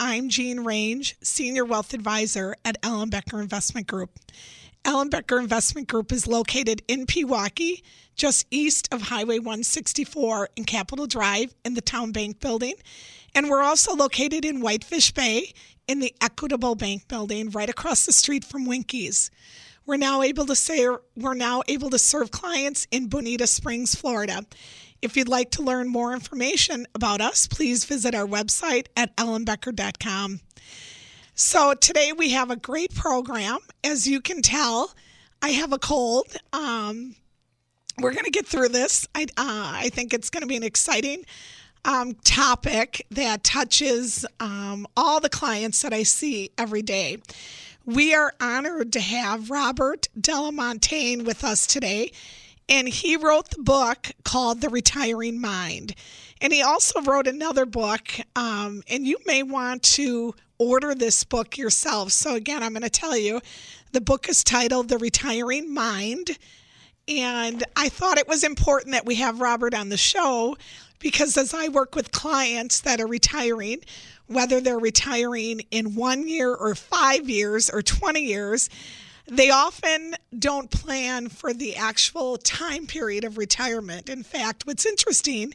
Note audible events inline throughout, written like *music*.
I'm Jean Range, Senior Wealth Advisor at Ellenbecker Investment Group. Ellenbecker Investment Group is located in Pewaukee, just east of Highway 164 in Capitol Drive in the Town Bank Building. And we're also located in Whitefish Bay in the Equitable Bank Building right across the street from Winkies. We're now able to say we're now able to serve clients in Bonita Springs, Florida. If you'd like to learn more information about us, please visit our website at ellenbecker.com. So today we have a great program. As you can tell, I have a cold. Um, we're going to get through this. I, uh, I think it's going to be an exciting um, topic that touches um, all the clients that I see every day. We are honored to have Robert Delamontagne with us today, and he wrote the book called The Retiring Mind. And he also wrote another book, um, and you may want to order this book yourself. So, again, I'm going to tell you the book is titled The Retiring Mind. And I thought it was important that we have Robert on the show because as I work with clients that are retiring, whether they're retiring in one year or five years or 20 years, they often don't plan for the actual time period of retirement. In fact, what's interesting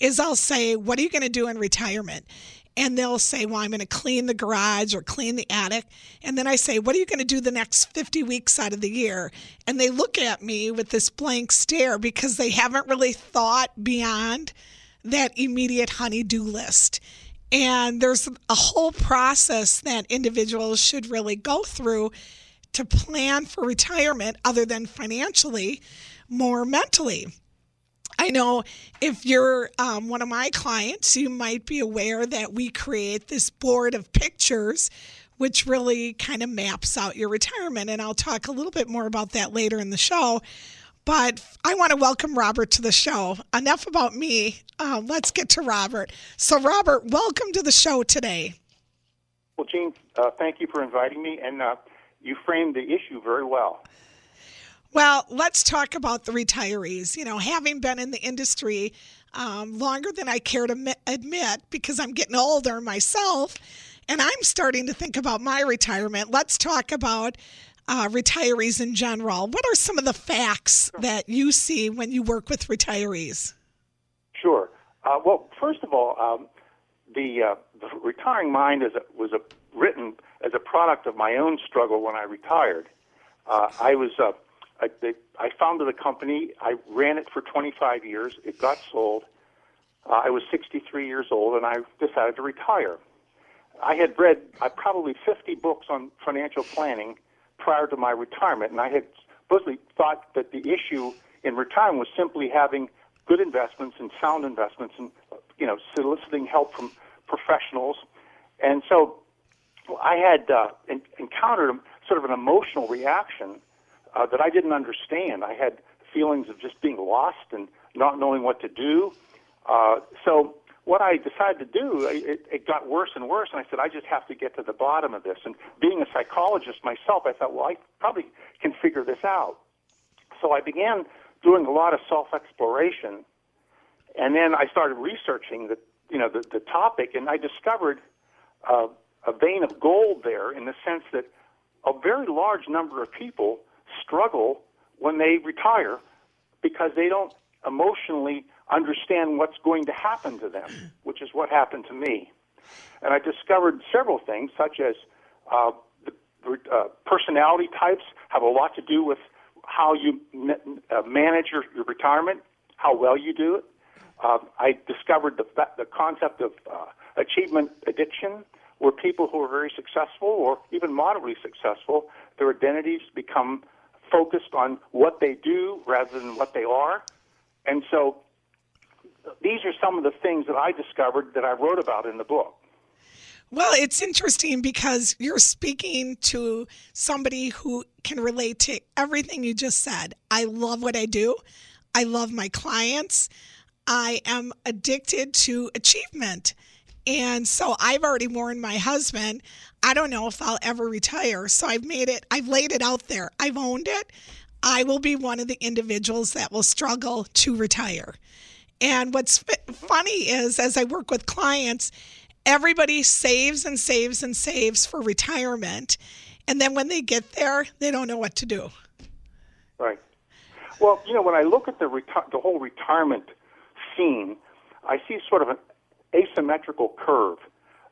is I'll say, What are you going to do in retirement? And they'll say, Well, I'm going to clean the garage or clean the attic. And then I say, What are you going to do the next 50 weeks out of the year? And they look at me with this blank stare because they haven't really thought beyond that immediate honey-do list. And there's a whole process that individuals should really go through to plan for retirement, other than financially, more mentally. I know if you're um, one of my clients, you might be aware that we create this board of pictures, which really kind of maps out your retirement. And I'll talk a little bit more about that later in the show. But I want to welcome Robert to the show. Enough about me. Uh, let's get to Robert. So, Robert, welcome to the show today. Well, Jean, uh, thank you for inviting me, and uh, you framed the issue very well. Well, let's talk about the retirees. You know, having been in the industry um, longer than I care to admit because I'm getting older myself and I'm starting to think about my retirement. Let's talk about uh, retirees in general. What are some of the facts that you see when you work with retirees? Sure. Uh, well, first of all, um, the, uh, the, retiring mind is a, was a, written as a product of my own struggle when I retired. Uh, I was uh, I, they, I founded a company. I ran it for 25 years. It got sold. Uh, I was 63 years old, and I decided to retire. I had read I probably 50 books on financial planning prior to my retirement, and I had mostly thought that the issue in retirement was simply having good investments and sound investments, and you know, soliciting help from professionals. And so, I had uh, in, encountered sort of an emotional reaction uh, that I didn't understand. I had feelings of just being lost and not knowing what to do. Uh, so what I decided to do, it, it got worse and worse, and I said, I just have to get to the bottom of this. And being a psychologist myself, I thought, well, I probably can figure this out. So I began doing a lot of self-exploration, and then I started researching the, you know, the, the topic, and I discovered uh, a vein of gold there in the sense that a very large number of people struggle when they retire because they don't emotionally understand what's going to happen to them, *clears throat* which is what happened to me. And I discovered several things, such as uh, the, uh, personality types have a lot to do with how you uh, manage your, your retirement, how well you do it. Uh, I discovered the, the concept of uh, achievement addiction, where people who are very successful or even moderately successful, their identities become focused on what they do rather than what they are. And so these are some of the things that I discovered that I wrote about in the book. Well, it's interesting because you're speaking to somebody who can relate to everything you just said. I love what I do. I love my clients. I am addicted to achievement. And so I've already warned my husband, I don't know if I'll ever retire. So I've made it, I've laid it out there. I've owned it. I will be one of the individuals that will struggle to retire. And what's funny is, as I work with clients, everybody saves and saves and saves for retirement. And then when they get there, they don't know what to do. Right. Well, you know, when I look at the, reti- the whole retirement scene, I see sort of an asymmetrical curve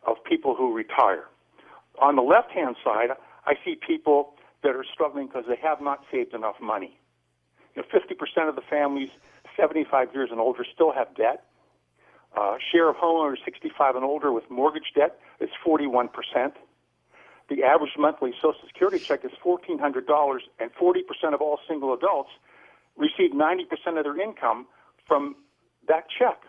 of people who retire. On the left hand side, I see people that are struggling because they have not saved enough money. You know, 50% of the families 75 years and older still have debt. Uh, share of homeowners 65 and older with mortgage debt is 41%. The average monthly Social Security check is $1,400, and 40% of all single adults receive 90% of their income from that check.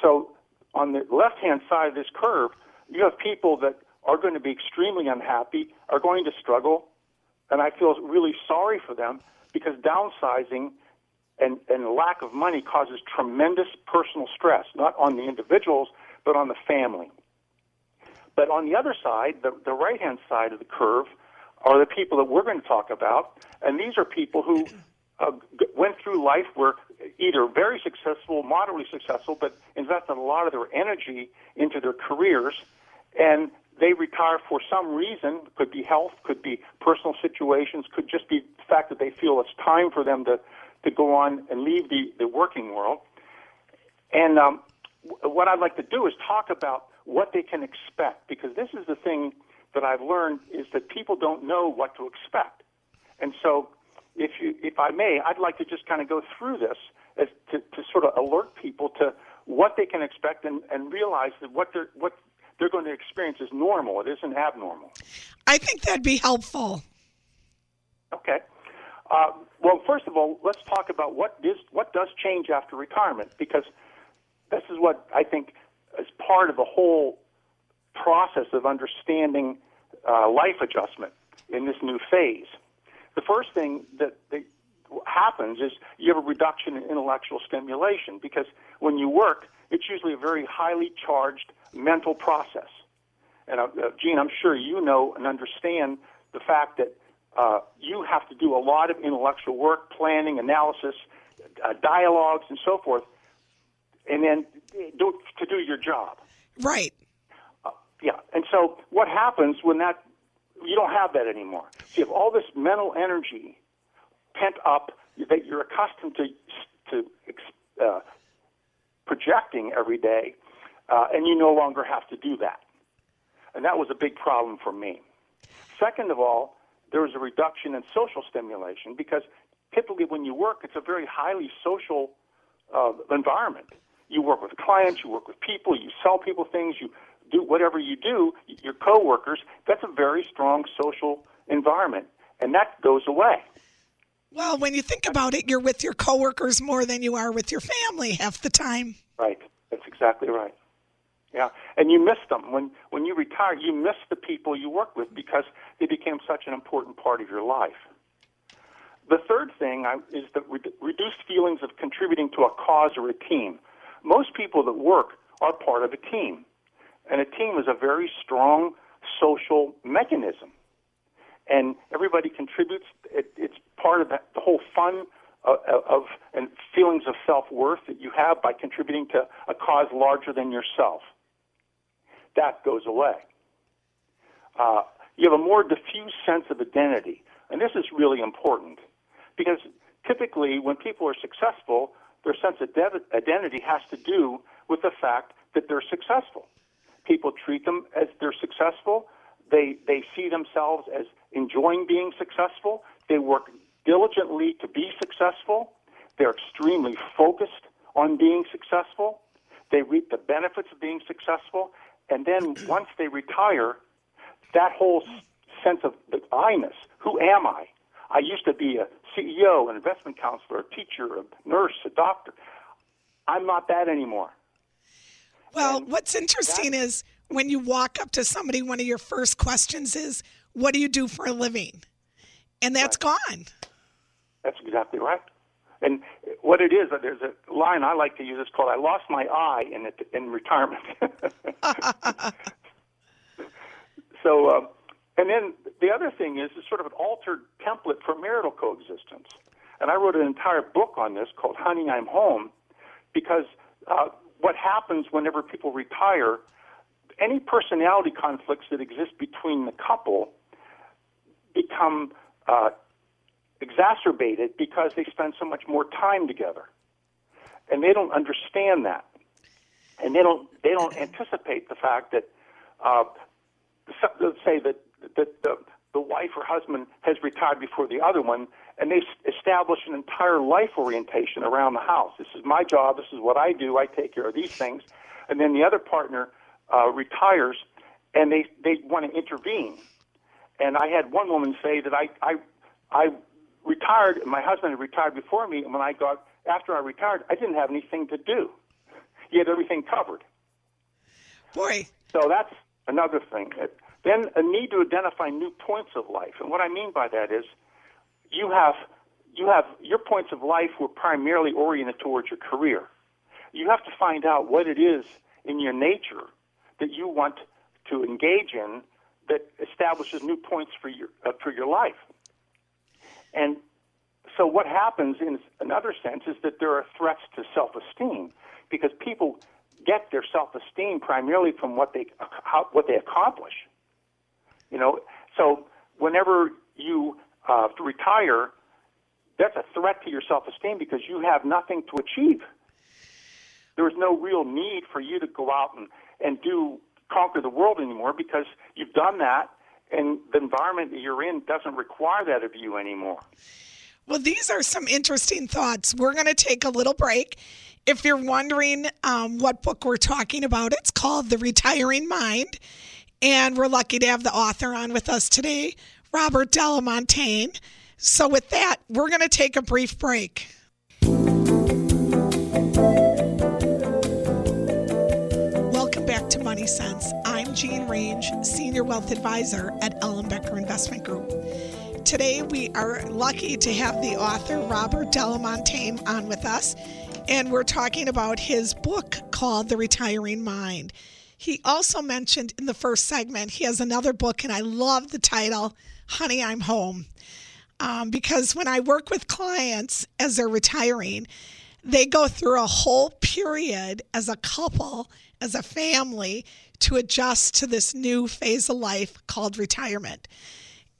So, on the left hand side of this curve, you have people that are going to be extremely unhappy, are going to struggle, and I feel really sorry for them because downsizing and, and lack of money causes tremendous personal stress, not on the individuals, but on the family. But on the other side, the, the right hand side of the curve, are the people that we're going to talk about, and these are people who uh, went through life were either very successful, moderately successful, but invested a lot of their energy into their careers, and they retire for some reason. Could be health, could be personal situations, could just be the fact that they feel it's time for them to to go on and leave the, the working world. And um, what I'd like to do is talk about what they can expect, because this is the thing that I've learned is that people don't know what to expect. And so, if you, if I may, I'd like to just kind of go through this as to, to sort of alert people to what they can expect and, and realize that what they're what they're going to experience is normal. It isn't abnormal. I think that'd be helpful. Okay. Uh, well, first of all, let's talk about what is what does change after retirement because this is what I think is part of the whole process of understanding uh, life adjustment in this new phase. The first thing that, that happens is you have a reduction in intellectual stimulation because when you work, it's usually a very highly charged mental process. And uh, Jean, I'm sure you know and understand the fact that uh, you have to do a lot of intellectual work, planning, analysis, uh, dialogues, and so forth, and then do, to do your job. Right. Uh, yeah. And so what happens when that you don't have that anymore? So you have all this mental energy pent up that you're accustomed to to uh, projecting every day, uh, and you no longer have to do that. And that was a big problem for me. Second of all, there was a reduction in social stimulation because typically when you work, it's a very highly social uh, environment. You work with clients, you work with people, you sell people things, you do whatever you do, your coworkers. That's a very strong social environment, and that goes away. Well, when you think about it, you're with your coworkers more than you are with your family half the time. Right. That's exactly right. Yeah, and you miss them when when you retire. You miss the people you work with because they became such an important part of your life. The third thing I, is the re- reduced feelings of contributing to a cause or a team. Most people that work are part of a team, and a team is a very strong social mechanism, and everybody contributes. It, it's part of the, the whole fun of, of and feelings of self worth that you have by contributing to a cause larger than yourself that goes away. Uh, you have a more diffuse sense of identity. And this is really important because typically when people are successful, their sense of de- identity has to do with the fact that they're successful. People treat them as they're successful. They, they see themselves as enjoying being successful. They work diligently to be successful. They're extremely focused on being successful. They reap the benefits of being successful. And then *clears throat* once they retire, that whole sense of the I-ness, who am I? I used to be a CEO, an investment counselor, a teacher, a nurse, a doctor. I'm not that anymore. Well, and what's interesting is when you walk up to somebody, one of your first questions is, What do you do for a living? And that's right. gone. That's exactly right. And what it is, there's a line I like to use. It's called "I lost my eye in it, in retirement." *laughs* so, uh, and then the other thing is, is sort of an altered template for marital coexistence. And I wrote an entire book on this called "Honey, I'm Home," because uh, what happens whenever people retire, any personality conflicts that exist between the couple become uh, exacerbated because they spend so much more time together, and they don't understand that, and they don't they don't anticipate the fact that uh, let's say that that the the wife or husband has retired before the other one, and they establish an entire life orientation around the house. This is my job. This is what I do. I take care of these things, and then the other partner uh, retires, and they they want to intervene. And I had one woman say that I I I retired. My husband had retired before me, and when I got after I retired, I didn't have anything to do. He had everything covered. Boy. So that's another thing. Then a need to identify new points of life, and what I mean by that is, you have you have your points of life were primarily oriented towards your career. You have to find out what it is in your nature that you want to engage in that establishes new points for your uh, for your life. And so what happens in another sense is that there are threats to self-esteem because people get their self-esteem primarily from what they how, what they accomplish. You know, so whenever you uh, to retire, that's a threat to your self-esteem because you have nothing to achieve. There is no real need for you to go out and, and do conquer the world anymore because you've done that and the environment that you're in doesn't require that of you anymore. Well, these are some interesting thoughts. We're going to take a little break. If you're wondering um, what book we're talking about, it's called The Retiring Mind. And we're lucky to have the author on with us today, Robert Delamontagne. So, with that, we're going to take a brief break. Welcome back to Money Sense. I'm Jean Range, Senior Wealth Advisor at Ellen Becker Investment Group. Today, we are lucky to have the author Robert Delamontagne on with us, and we're talking about his book called The Retiring Mind. He also mentioned in the first segment he has another book, and I love the title, Honey, I'm Home. Um, because when I work with clients as they're retiring, they go through a whole period as a couple, as a family, to adjust to this new phase of life called retirement.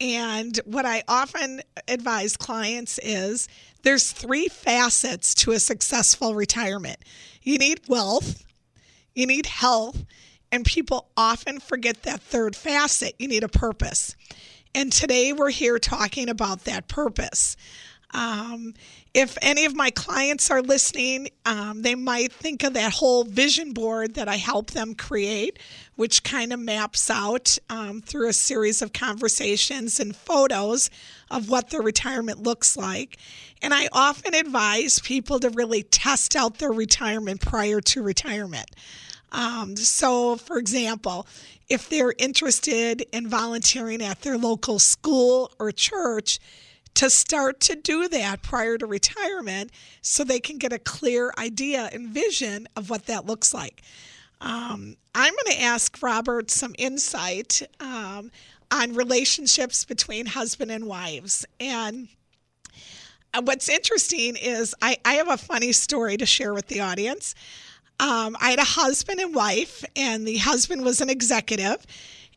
And what I often advise clients is there's three facets to a successful retirement. You need wealth, you need health, and people often forget that third facet. You need a purpose. And today we're here talking about that purpose. Um, if any of my clients are listening, um, they might think of that whole vision board that I help them create, which kind of maps out um, through a series of conversations and photos of what their retirement looks like. And I often advise people to really test out their retirement prior to retirement. Um, so, for example, if they're interested in volunteering at their local school or church, to start to do that prior to retirement so they can get a clear idea and vision of what that looks like. Um, I'm going to ask Robert some insight um, on relationships between husband and wives. And uh, what's interesting is I, I have a funny story to share with the audience. Um, I had a husband and wife, and the husband was an executive.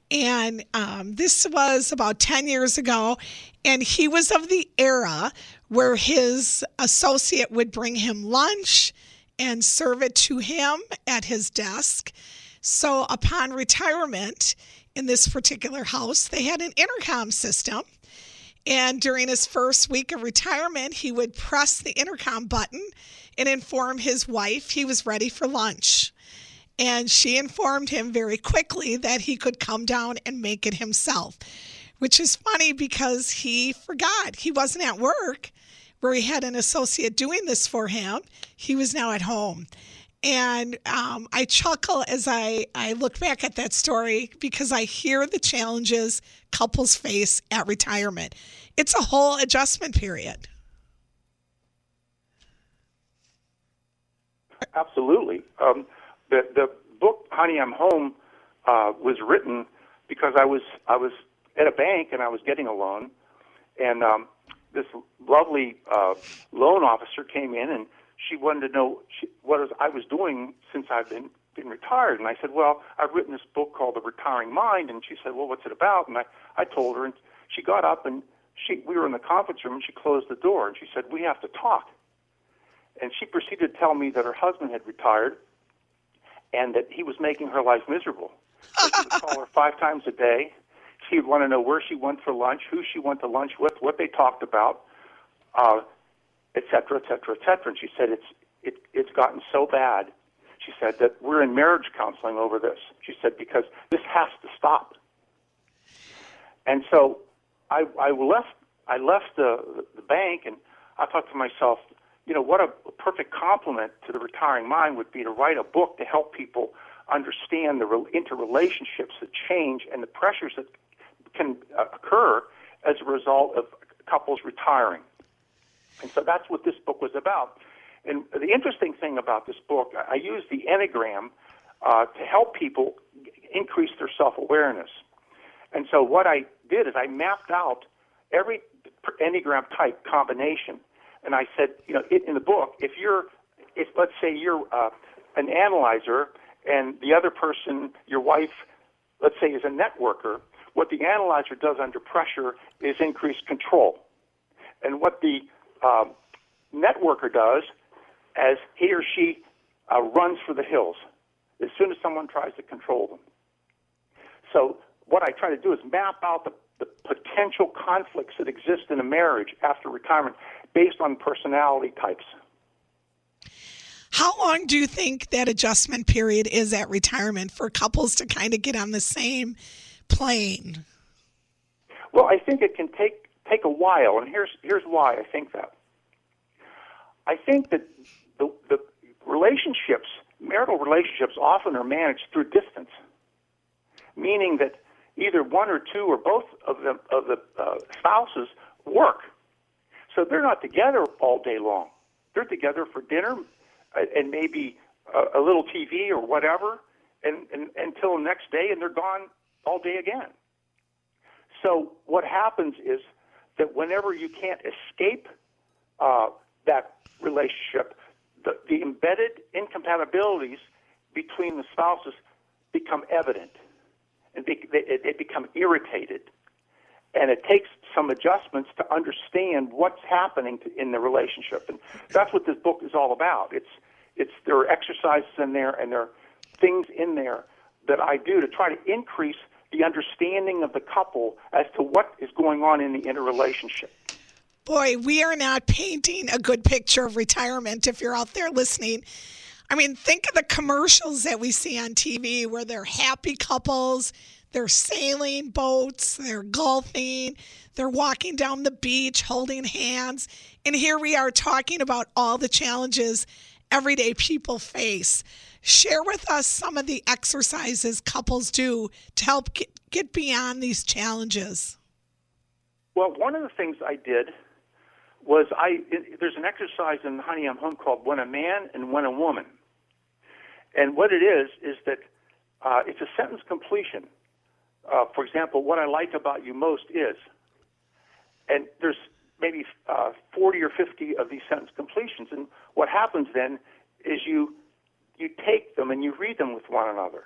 And um, this was about 10 years ago. And he was of the era where his associate would bring him lunch and serve it to him at his desk. So upon retirement in this particular house, they had an intercom system. And during his first week of retirement, he would press the intercom button and inform his wife he was ready for lunch. And she informed him very quickly that he could come down and make it himself which is funny because he forgot he wasn't at work where he had an associate doing this for him. He was now at home. And um, I chuckle as I, I look back at that story because I hear the challenges couples face at retirement. It's a whole adjustment period. Absolutely. Um, the the book Honey I'm Home uh, was written because I was I was at a bank and I was getting a loan, and um, this lovely uh, loan officer came in and she wanted to know she, what was, I was doing since I've been been retired. And I said, well, I've written this book called The Retiring Mind. And she said, well, what's it about? And I, I told her, and she got up and she we were in the conference room and she closed the door and she said, we have to talk. And she proceeded to tell me that her husband had retired and that he was making her life miserable. So he would *laughs* call her five times a day. She would want to know where she went for lunch, who she went to lunch with, what they talked about, uh, et cetera, et cetera, et cetera. And she said, it's, it, it's gotten so bad, she said, that we're in marriage counseling over this. She said, because this has to stop. And so I, I left, I left the, the bank and I thought to myself, you know, what a perfect complement to the retiring mind would be to write a book to help people understand the interrelationships that change and the pressures that can uh, occur as a result of couples retiring. And so that's what this book was about. And the interesting thing about this book, I use the Enneagram uh, to help people increase their self awareness. And so what I did is I mapped out every Enneagram type combination. And I said, you know, in the book, if you're, if let's say you're uh, an analyzer and the other person, your wife, let's say, is a networker, what the analyzer does under pressure is increase control. And what the um, networker does as he or she uh, runs for the hills as soon as someone tries to control them. So what I try to do is map out the, the potential conflicts that exist in a marriage after retirement based on personality types. How long do you think that adjustment period is at retirement for couples to kind of get on the same plane? Well, I think it can take take a while, and here's here's why I think that. I think that the, the relationships, marital relationships, often are managed through distance, meaning that either one or two or both of the of the uh, spouses work, so they're not together all day long. They're together for dinner uh, and maybe a, a little TV or whatever, and, and until next day, and they're gone all day again. So what happens is that whenever you can't escape uh, that relationship, the, the embedded incompatibilities between the spouses become evident and they, they become irritated. And it takes some adjustments to understand what's happening to, in the relationship. And that's what this book is all about. It's, it's, there are exercises in there and there are things in there that I do to try to increase the understanding of the couple as to what is going on in the interrelationship. Boy, we are not painting a good picture of retirement if you're out there listening. I mean, think of the commercials that we see on TV where they're happy couples, they're sailing boats, they're golfing, they're walking down the beach holding hands. And here we are talking about all the challenges everyday people face. Share with us some of the exercises couples do to help get, get beyond these challenges. Well, one of the things I did was I it, there's an exercise in Honey I'm Home called When a Man and When a Woman, and what it is is that uh, it's a sentence completion. Uh, for example, what I like about you most is, and there's maybe uh, 40 or 50 of these sentence completions, and what happens then is you you take them and you read them with one another.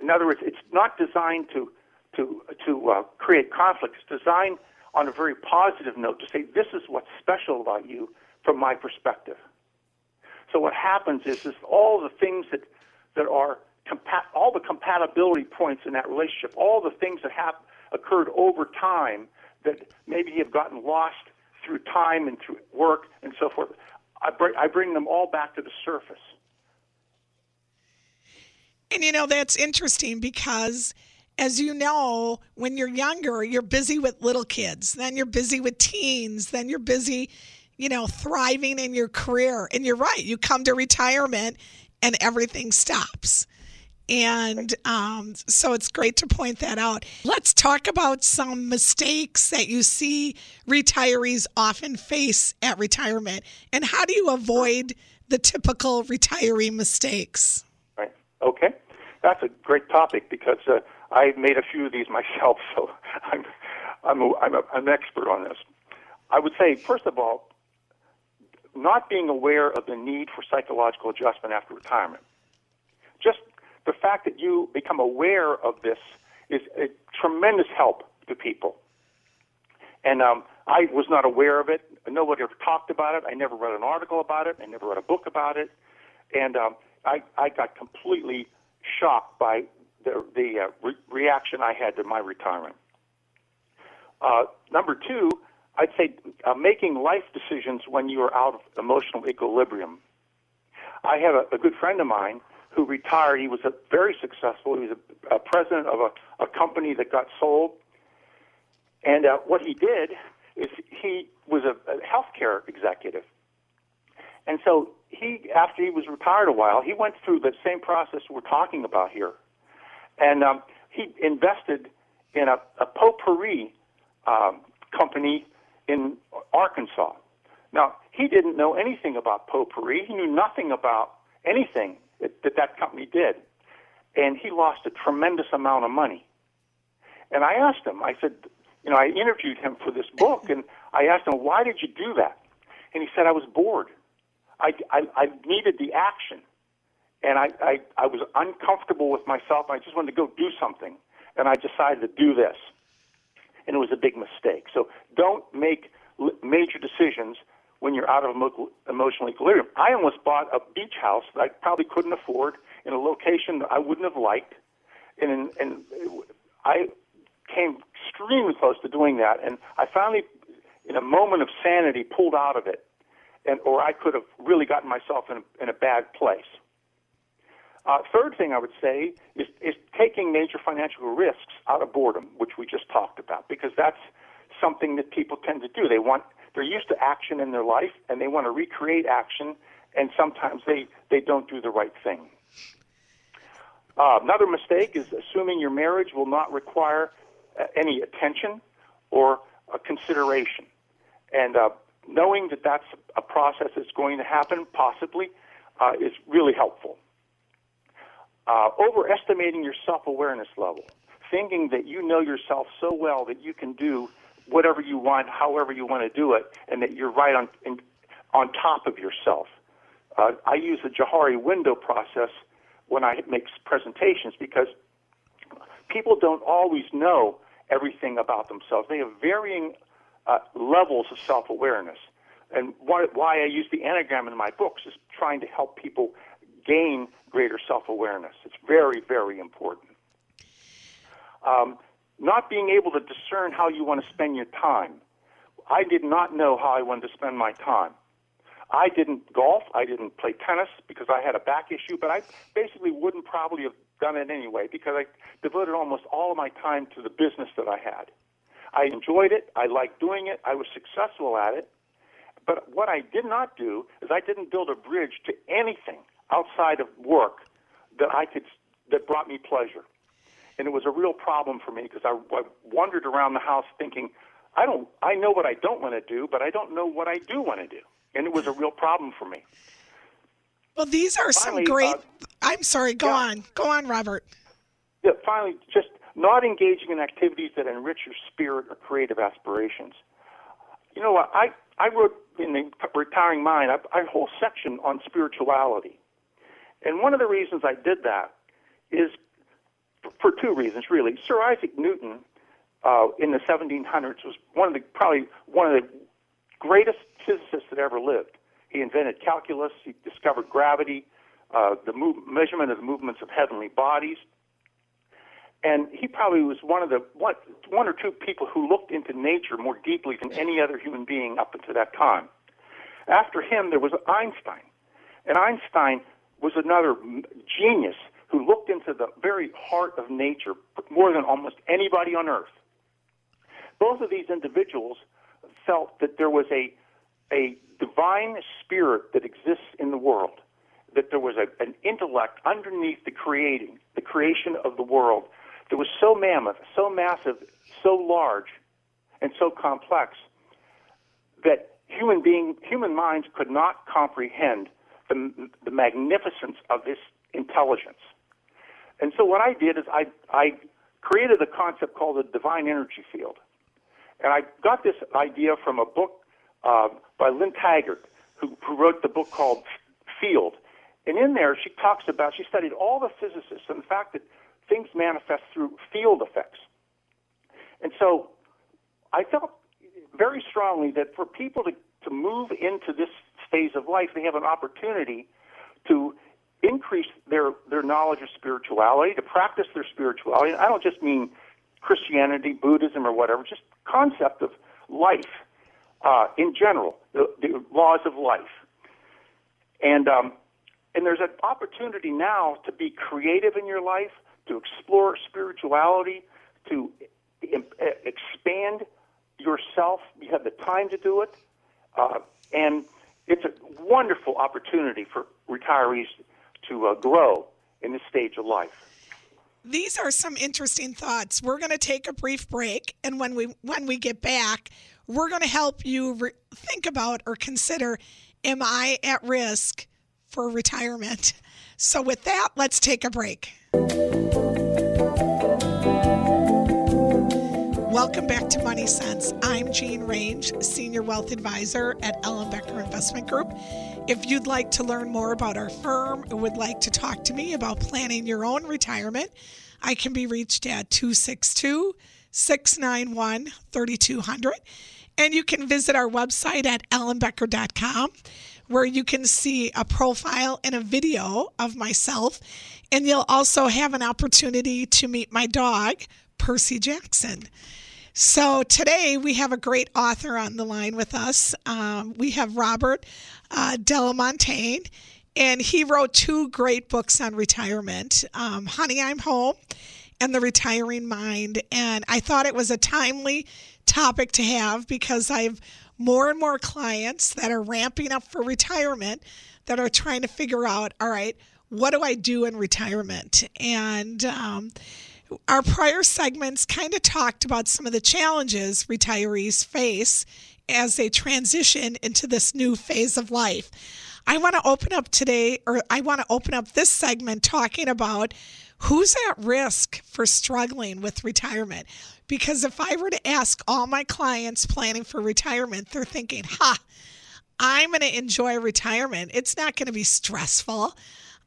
In other words, it's not designed to to to uh, create conflict. It's designed on a very positive note to say this is what's special about you from my perspective. So what happens is, is all the things that that are compa- all the compatibility points in that relationship, all the things that have occurred over time that maybe have gotten lost through time and through work and so forth. I bring, I bring them all back to the surface. And you know, that's interesting because as you know, when you're younger, you're busy with little kids, then you're busy with teens, then you're busy, you know, thriving in your career. And you're right, you come to retirement and everything stops. And um, so it's great to point that out. Let's talk about some mistakes that you see retirees often face at retirement and how do you avoid the typical retiree mistakes? Right. Okay. That's a great topic because uh, I've made a few of these *laughs* myself, so I'm, I'm, a, I'm, a, I'm an expert on this. I would say, first of all, not being aware of the need for psychological adjustment after retirement. The fact that you become aware of this is a tremendous help to people. And um, I was not aware of it. Nobody ever talked about it. I never read an article about it. I never read a book about it. And um, I, I got completely shocked by the, the uh, re- reaction I had to my retirement. Uh, number two, I'd say uh, making life decisions when you are out of emotional equilibrium. I have a, a good friend of mine who retired. He was a, very successful. He was a, a president of a, a company that got sold. And uh, what he did is he was a, a healthcare executive. And so he, after he was retired a while, he went through the same process we're talking about here. And um, he invested in a, a potpourri um, company in Arkansas. Now, he didn't know anything about potpourri. He knew nothing about anything that that, that company did. And he lost a tremendous amount of money. And I asked him, I said, you know, I interviewed him for this book, and I asked him, why did you do that? And he said, I was bored. I, I, I needed the action. And I, I, I was uncomfortable with myself. I just wanted to go do something. And I decided to do this. And it was a big mistake. So don't make major decisions when you're out of emotional equilibrium. I almost bought a beach house that I probably couldn't afford in a location that I wouldn't have liked. And, and I came extremely close to doing that. And I finally, in a moment of sanity, pulled out of it. And, or I could have really gotten myself in a, in a bad place. Uh, third thing I would say is, is taking major financial risks out of boredom, which we just talked about, because that's something that people tend to do. They want they're used to action in their life, and they want to recreate action, and sometimes they they don't do the right thing. Uh, another mistake is assuming your marriage will not require uh, any attention or uh, consideration, and uh, knowing that that's a process that's going to happen, possibly, uh, is really helpful. Uh, overestimating your self awareness level, thinking that you know yourself so well that you can do whatever you want, however you want to do it, and that you're right on in, on top of yourself. Uh, I use the Johari window process when I make presentations because people don't always know everything about themselves. They have varying uh, levels of self awareness. And why, why I use the Enneagram in my books is trying to help people gain greater self awareness. It's very, very important. Um, not being able to discern how you want to spend your time. I did not know how I wanted to spend my time. I didn't golf. I didn't play tennis because I had a back issue, but I basically wouldn't probably have done it anyway because I devoted almost all of my time to the business that I had. I enjoyed it. I liked doing it. I was successful at it. But what I did not do is I didn't build a bridge to anything outside of work that I could that brought me pleasure. And it was a real problem for me because I, I wandered around the house thinking, I don't, I know what I don't want to do, but I don't know what I do want to do, and it was a real problem for me. Well, these are finally, some great. Uh, I'm sorry. Go yeah. on. Go on, Robert. Yeah. Finally, just not engaging in activities that enrich your spirit or creative aspirations. You know what? I I wrote in the retiring mind I, I a whole section on spirituality and one of the reasons I did that is for two reasons, really. Sir Isaac Newton uh, in the 1700s was one of the probably one of the greatest physicists that ever lived. He invented calculus. He discovered gravity, uh, the move, measurement of the movements of heavenly bodies, and he probably was one of the one, one or two people who looked into nature more deeply than any other human being up until that time. After him, there was Einstein, and Einstein was another genius who looked into the very heart of nature more than almost anybody on earth. Both of these individuals felt that there was a, a divine spirit that exists in the world, that there was a, an intellect underneath the creating, the creation of the world that was so mammoth, so massive, so large, and so complex that human being, human minds could not comprehend the, the magnificence of this intelligence. And so what I did is I, I created a concept called the divine energy field. And I got this idea from a book uh, by Lynne Taggart, who, who wrote the book called Field. And in there, she talks about, she studied all the physicists and the fact that things manifest through field effects. And so I felt very strongly that for people to, to move into this phase of life, they have an opportunity to increase their, their knowledge of spirituality, to practice their spirituality. I don't just mean Christianity, Buddhism, or whatever, just concept of life uh, in general, the, the, laws of life. And, um, and there's an opportunity now to be creative in your life, to explore spirituality, to expand yourself. You have the time to do it. Uh, and it's a wonderful opportunity for retirees to uh, grow in this stage of life. These are some interesting thoughts. We're going to take a brief break, and when we when we get back, we're going to help you re- think about or consider: Am I at risk for retirement? So, with that, let's take a break. Welcome back to Money Sense. I'm Jean Range, Senior Wealth Advisor at Ellen Becker Investment Group. If you'd like to learn more about our firm or would like to talk to me about planning your own retirement, I can be reached at 262 691 3200. And you can visit our website at ellenbecker.com where you can see a profile and a video of myself. And you'll also have an opportunity to meet my dog, Percy Jackson. So today we have a great author on the line with us. Um, we have Robert uh, Delamontagne, and he wrote two great books on retirement um, Honey, I'm Home and The Retiring Mind. And I thought it was a timely topic to have because I've more and more clients that are ramping up for retirement that are trying to figure out all right, what do I do in retirement? And um, our prior segments kind of talked about some of the challenges retirees face as they transition into this new phase of life. I want to open up today, or I want to open up this segment talking about who's at risk for struggling with retirement. Because if I were to ask all my clients planning for retirement, they're thinking, ha, I'm going to enjoy retirement. It's not going to be stressful.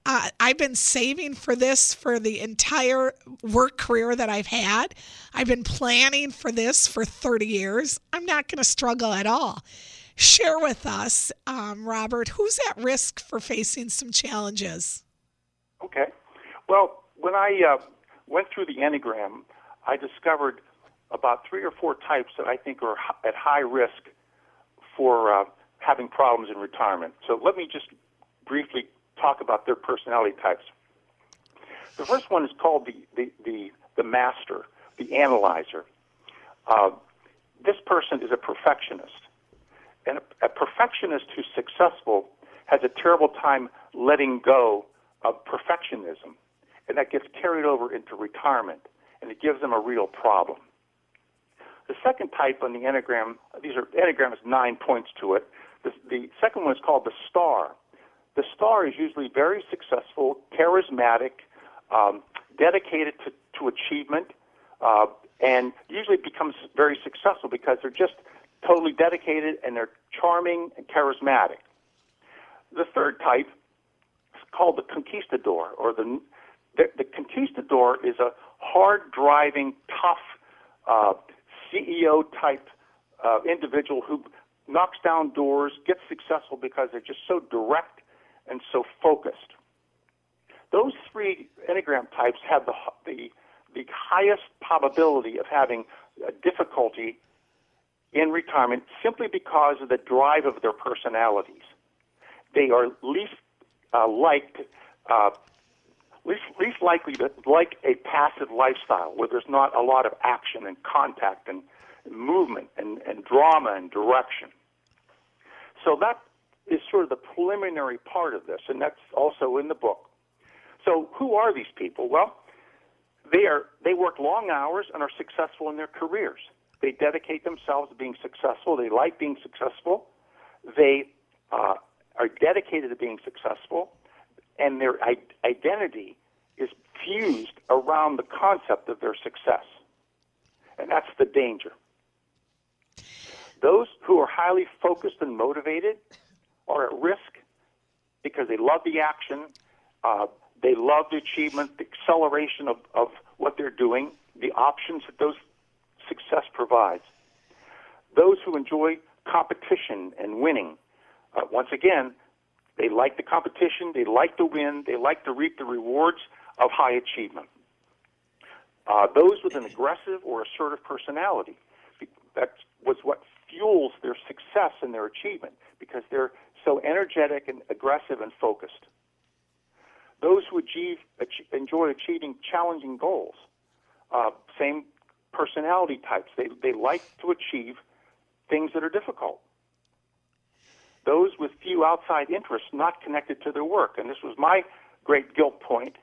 Uh, I've been saving for this for the entire work career that I've had. I've been planning for this for 30 years. I'm not going to struggle at all. Share with us, um, Robert, who's at risk for facing some challenges? Okay. Well, when I uh, went through the Enneagram, I discovered about three or four types that I think are at high risk for uh, having problems in retirement. So let me just briefly talk about their personality types. The first one is called the, the, the, the master, the analyzer. Uh, this person is a perfectionist. And a, a perfectionist who's successful has a terrible time letting go of perfectionism. And that gets carried over into retirement, and it gives them a real problem. The second type on the Enneagram, these are Enneagram has nine points to it. The, the second one is called the star the star is usually very successful, charismatic, um, dedicated to, to achievement, uh, and usually becomes very successful because they're just totally dedicated and they're charming and charismatic. The third type is called the conquistador, or the the, the conquistador is a hard driving, tough uh, CEO type uh, individual who knocks down doors, gets successful because they're just so direct and so focused. Those three Enneagram types have the, the, the highest probability of having difficulty in retirement simply because of the drive of their personalities. They are least uh, liked, uh, least, least likely to like a passive lifestyle where there's not a lot of action and contact and movement and, and drama and direction. So that is sort of the preliminary part of this, and that's also in the book. So, who are these people? Well, they are they work long hours and are successful in their careers. They dedicate themselves to being successful. They like being successful. They uh, are dedicated to being successful, and their I- identity is fused around the concept of their success. And that's the danger. Those who are highly focused and motivated are at risk because they love the action, uh, they love the achievement, the acceleration of, of what they're doing, the options that those success provides. Those who enjoy competition and winning, uh, once again, they like the competition, they like to win, they like to reap the rewards of high achievement. Uh, those with an aggressive or assertive personality, that was what fuels their success and their achievement because they're so energetic and aggressive and focused. Those who achieve, achieve, enjoy achieving challenging goals, uh, same personality types. They, they like to achieve things that are difficult. Those with few outside interests not connected to their work. And this was my great guilt point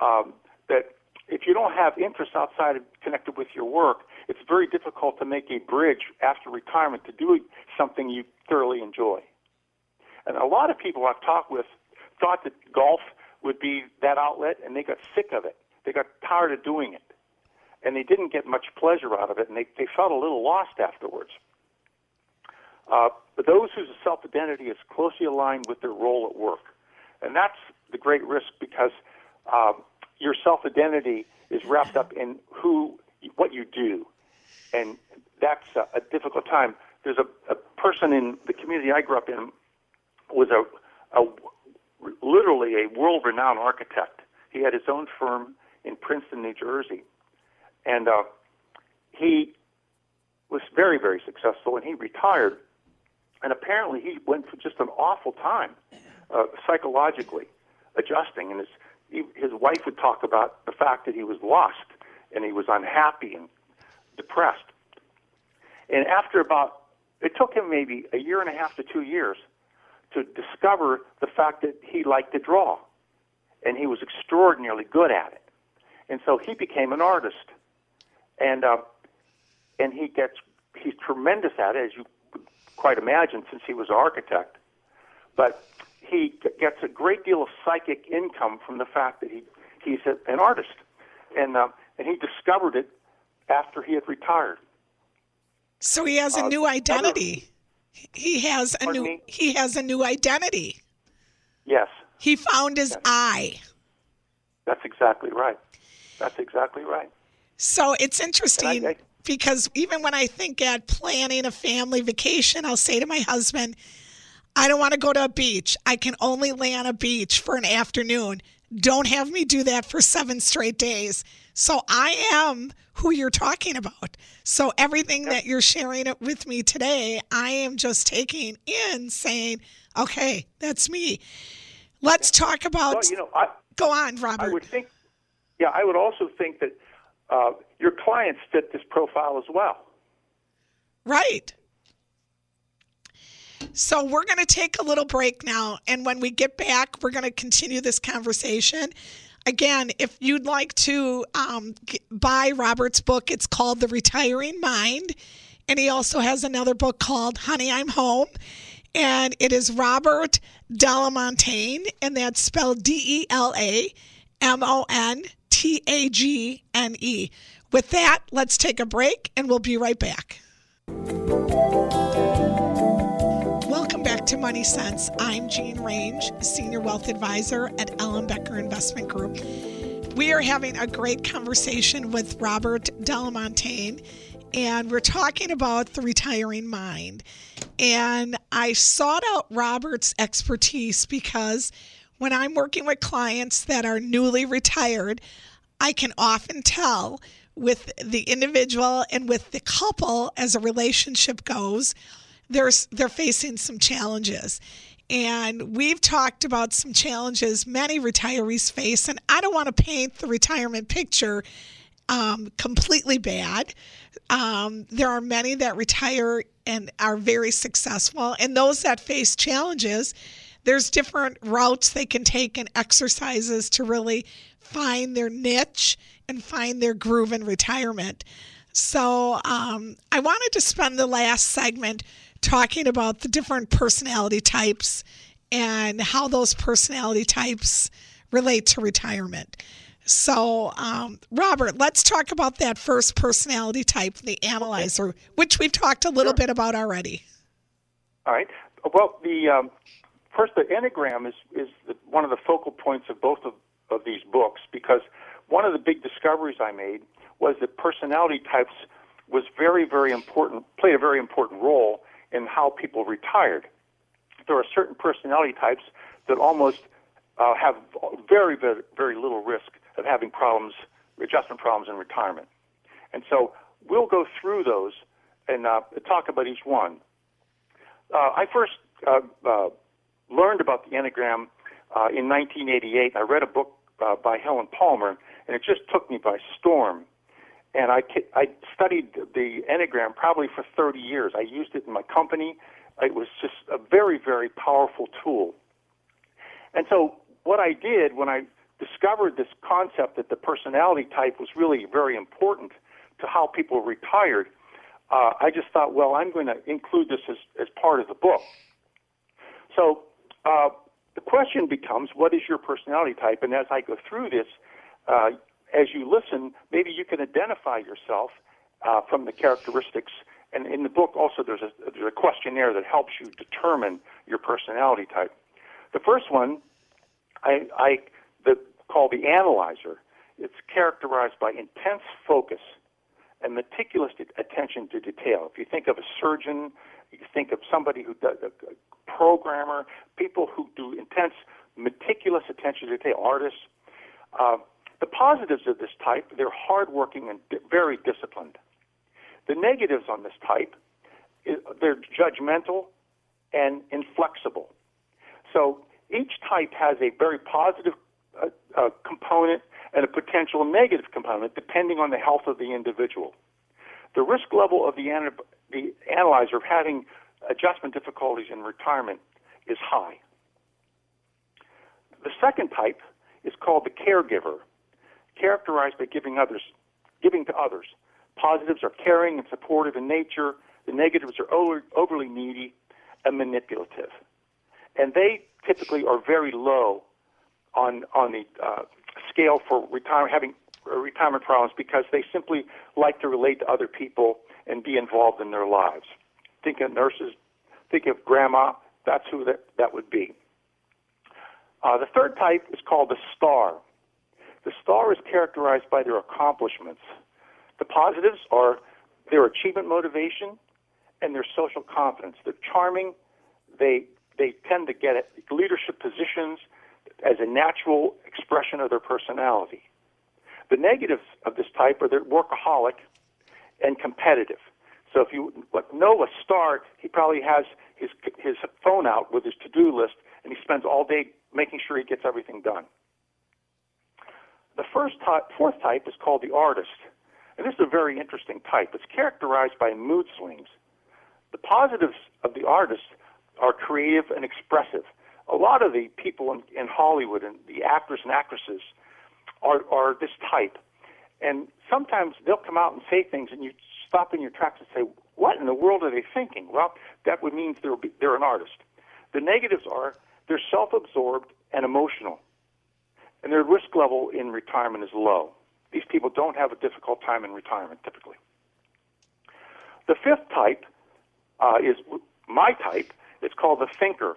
um, that if you don't have interests outside of connected with your work, it's very difficult to make a bridge after retirement to do something you thoroughly enjoy. And a lot of people I've talked with thought that golf would be that outlet, and they got sick of it. They got tired of doing it and they didn't get much pleasure out of it, and they, they felt a little lost afterwards. Uh, but those whose self identity is closely aligned with their role at work, and that's the great risk because um, your self identity is wrapped up in who, what you do, and that's a, a difficult time. There's a, a person in the community I grew up in was a, a literally a world-renowned architect. He had his own firm in Princeton, New Jersey, and uh, he was very, very successful, and he retired. And apparently, he went through just an awful time uh, psychologically adjusting. And his his wife would talk about the fact that he was lost and he was unhappy and depressed. And after about, it took him maybe a year and a half to two years to discover the fact that he liked to draw, and he was extraordinarily good at it. And so he became an artist and uh, and he gets he's tremendous at it, as you quite imagine, since he was an architect. But he gets a great deal of psychic income from the fact that he he's an artist, and uh, and he discovered it after he had retired. So he has a uh, new identity. He has a new me? he has a new identity. Yes. He found his yes. I. That's exactly right. That's exactly right. So it's interesting I, I, because even when I think at planning a family vacation, I'll say to my husband, I don't want to go to a beach. I can only lay on a beach for an afternoon. Don't have me do that for seven straight days. So I am who you're talking about. So everything that you're sharing it with me today, I am just taking in saying, okay, that's me. Let's talk about. Well, you know, I, go on, Robert. I would think, yeah, I would also think that uh, your clients fit this profile as well. Right. So we're going to take a little break now. And when we get back, we're going to continue this conversation. Again, if you'd like to um, buy Robert's book, it's called The Retiring Mind. And he also has another book called Honey, I'm Home. And it is Robert Delamontagne, and that's spelled D E L A M O N T A G N E. With that, let's take a break and we'll be right back. To Money Sense. I'm Jean Range, Senior Wealth Advisor at Ellenbecker Investment Group. We are having a great conversation with Robert Delamontagne, and we're talking about the retiring mind. And I sought out Robert's expertise because when I'm working with clients that are newly retired, I can often tell with the individual and with the couple as a relationship goes, there's they're facing some challenges. And we've talked about some challenges many retirees face, and I don't want to paint the retirement picture um, completely bad. Um, there are many that retire and are very successful, and those that face challenges. There's different routes they can take and exercises to really find their niche and find their groove in retirement. So, um, I wanted to spend the last segment talking about the different personality types and how those personality types relate to retirement. So, um, Robert, let's talk about that first personality type, the analyzer, which we've talked a little sure. bit about already. All right. Well, the um, first, the Enneagram is is the, one of the focal points of both of, of these books because one of the big discoveries I made was that personality types was very, very important, played a very important role in how people retired. There are certain personality types that almost uh, have very, very, very little risk of having problems, adjustment problems in retirement. And so we'll go through those and uh, talk about each one. Uh, I first uh, uh, learned about the Enneagram uh, in 1988. I read a book by Helen Palmer, and it just took me by storm. And I, I studied the Enneagram probably for 30 years. I used it in my company. It was just a very, very powerful tool. And so, what I did when I discovered this concept that the personality type was really very important to how people retired, uh, I just thought, well, I'm going to include this as, as part of the book. So, uh, the question becomes, what is your personality type? And as I go through this, uh, as you listen, maybe you can identify yourself uh, from the characteristics. And in the book, also, there's a, there's a questionnaire that helps you determine your personality type. The first one, I, I the, call the analyzer. It's characterized by intense focus and meticulous attention to detail. If you think of a surgeon, you think of somebody who does a programmer, people who do intense, meticulous attention to detail, artists. Uh, the positives of this type, they're hardworking and very disciplined. The negatives on this type, they're judgmental and inflexible. So each type has a very positive uh, uh, component and a potential negative component depending on the health of the individual. The risk level of the, the analyzer of having adjustment difficulties in retirement is high. The second type is called the caregiver characterized by giving others, giving to others. Positives are caring and supportive in nature. The negatives are over, overly needy and manipulative, and they typically are very low on on the uh, scale for retirement having retirement problems because they simply like to relate to other people and be involved in their lives. Think of nurses, think of grandma. That's who that, that would be. Uh, the third type is called the star. The star is characterized by their accomplishments. The positives are their achievement motivation and their social confidence. They're charming. They they tend to get leadership positions as a natural expression of their personality. The negatives of this type are they're workaholic and competitive. So if you know a star, he probably has his his phone out with his to-do list, and he spends all day making sure he gets everything done. The first type, fourth type is called the artist. And this is a very interesting type. It's characterized by mood swings. The positives of the artist are creative and expressive. A lot of the people in, in Hollywood and the actors and actresses are, are this type. And sometimes they'll come out and say things, and you stop in your tracks and say, What in the world are they thinking? Well, that would mean they're, they're an artist. The negatives are they're self absorbed and emotional and their risk level in retirement is low. These people don't have a difficult time in retirement typically. The fifth type uh, is my type. It's called the thinker.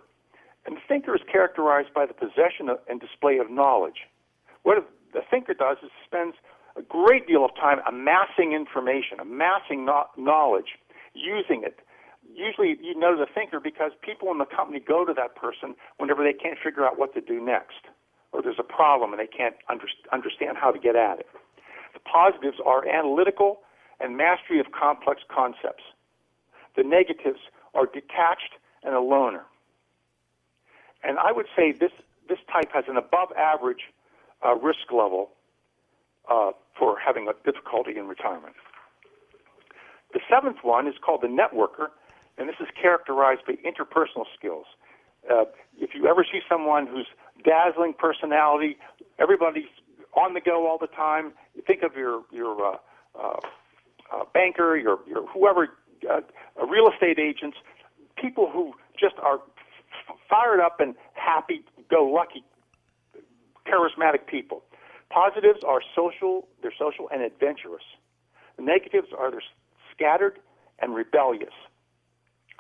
And the thinker is characterized by the possession of, and display of knowledge. What the thinker does is spends a great deal of time amassing information, amassing no- knowledge, using it. Usually, you know the thinker because people in the company go to that person whenever they can't figure out what to do next or there's a problem and they can't under, understand how to get at it. The positives are analytical and mastery of complex concepts. The negatives are detached and a loner. And I would say this, this type has an above average uh, risk level uh, for having a difficulty in retirement. The seventh one is called the networker, and this is characterized by interpersonal skills. Uh, if you ever see someone who's dazzling personality, everybody's on the go all the time. Think of your your uh, uh, uh, banker, your your whoever, uh, real estate agents, people who just are f- fired up and happy, go lucky, charismatic people. Positives are social, they're social and adventurous. The negatives are they're scattered and rebellious.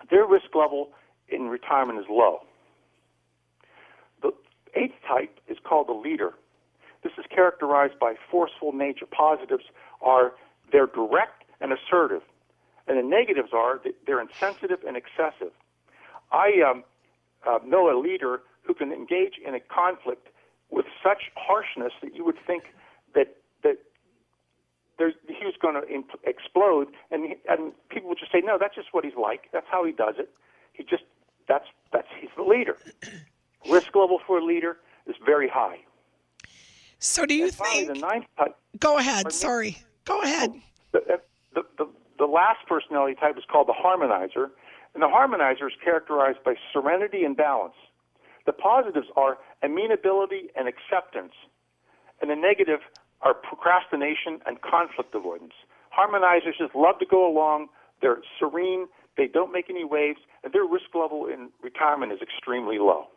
Their risk level in retirement is low. Eighth type is called the leader. This is characterized by forceful nature. Positives are they're direct and assertive, and the negatives are they're insensitive and excessive. I um, uh, know a leader who can engage in a conflict with such harshness that you would think that that he was going to imp- explode, and he, and people would just say, "No, that's just what he's like. That's how he does it. He just that's that's he's the leader." Risk level for a leader is very high. So, do you and think? the ninth type, go ahead. Sorry. Go ahead. Oh, the, the, the, the last personality type is called the harmonizer, and the harmonizer is characterized by serenity and balance. The positives are amenability and acceptance, and the negative are procrastination and conflict avoidance. Harmonizers just love to go along. They're serene. They don't make any waves, and their risk level in retirement is extremely low.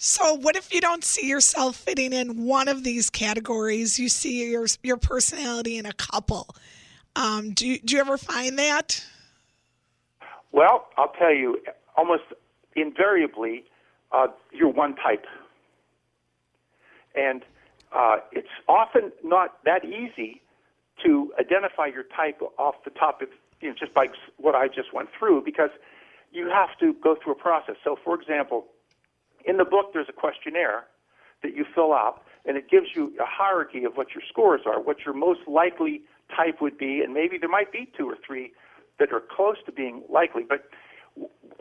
So, what if you don't see yourself fitting in one of these categories? You see your your personality in a couple. Um, do you, do you ever find that? Well, I'll tell you, almost invariably, uh, you're one type, and uh, it's often not that easy to identify your type off the top of you know just by what I just went through because you have to go through a process. So, for example in the book, there's a questionnaire that you fill out, and it gives you a hierarchy of what your scores are, what your most likely type would be, and maybe there might be two or three that are close to being likely. But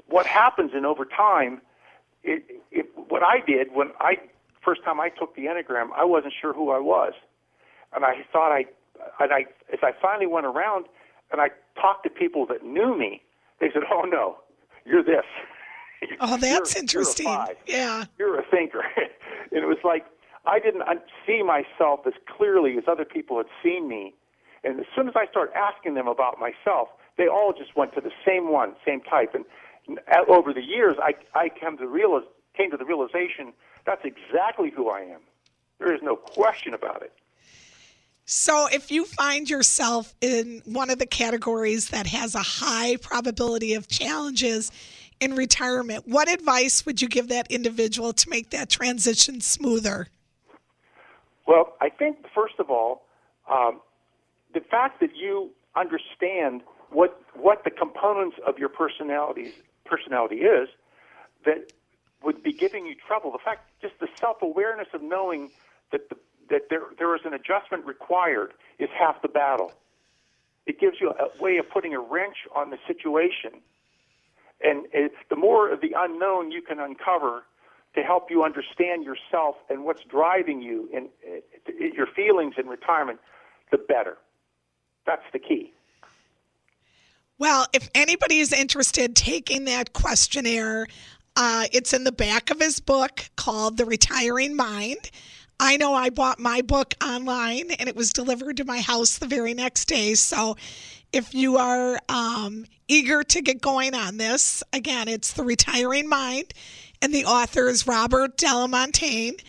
what happens in over time, it, it, what I did when I first time I took the enneagram, I wasn't sure who I was, and I thought I, and I as I finally went around and I talked to people that knew me, they said, "Oh no, you're this." *laughs* *laughs* Oh, that's you're, interesting. You're yeah. You're a thinker. *laughs* and it was like I didn't see myself as clearly as other people had seen me. And as soon as I started asking them about myself, they all just went to the same one, same type. And over the years, I, I came, to realize, came to the realization that's exactly who I am. There is no question about it. So, if you find yourself in one of the categories that has a high probability of challenges in retirement, what advice would you give that individual to make that transition smoother? Well, I think first of all, um, the fact that you understand what what the components of your personality personality is that would be giving you trouble. The fact, just the self awareness of knowing that the, that there there is an adjustment required is half the battle. It gives you a way of putting a wrench on the situation and it, the more of the unknown you can uncover to help you understand yourself and what's driving you and your feelings in retirement, the better. That's the key. Well, if anybody is interested taking that questionnaire, uh, it's in the back of his book called The Retiring Mind. I know I bought my book online and it was delivered to my house the very next day. So if you are um, eager to get going on this, again, it's The Retiring Mind, and the author is Robert Delamontagne.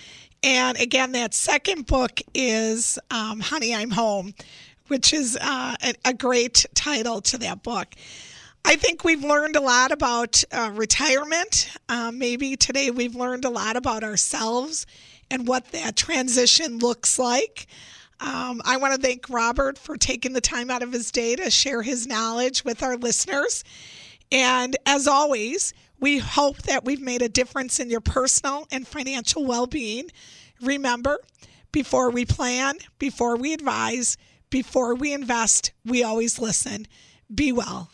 And again, that second book is um, Honey, I'm Home, which is uh, a, a, great title to that book. I think we've learned a lot about uh, retirement. Uh, maybe today we've learned a lot about ourselves and what that transition looks like. Um, I want to thank Robert for taking the time out of his day to share his knowledge with our listeners. And as always, we hope that we've made a difference in your personal and financial well being. Remember, before we plan, before we advise, before we invest, we always listen. Be well.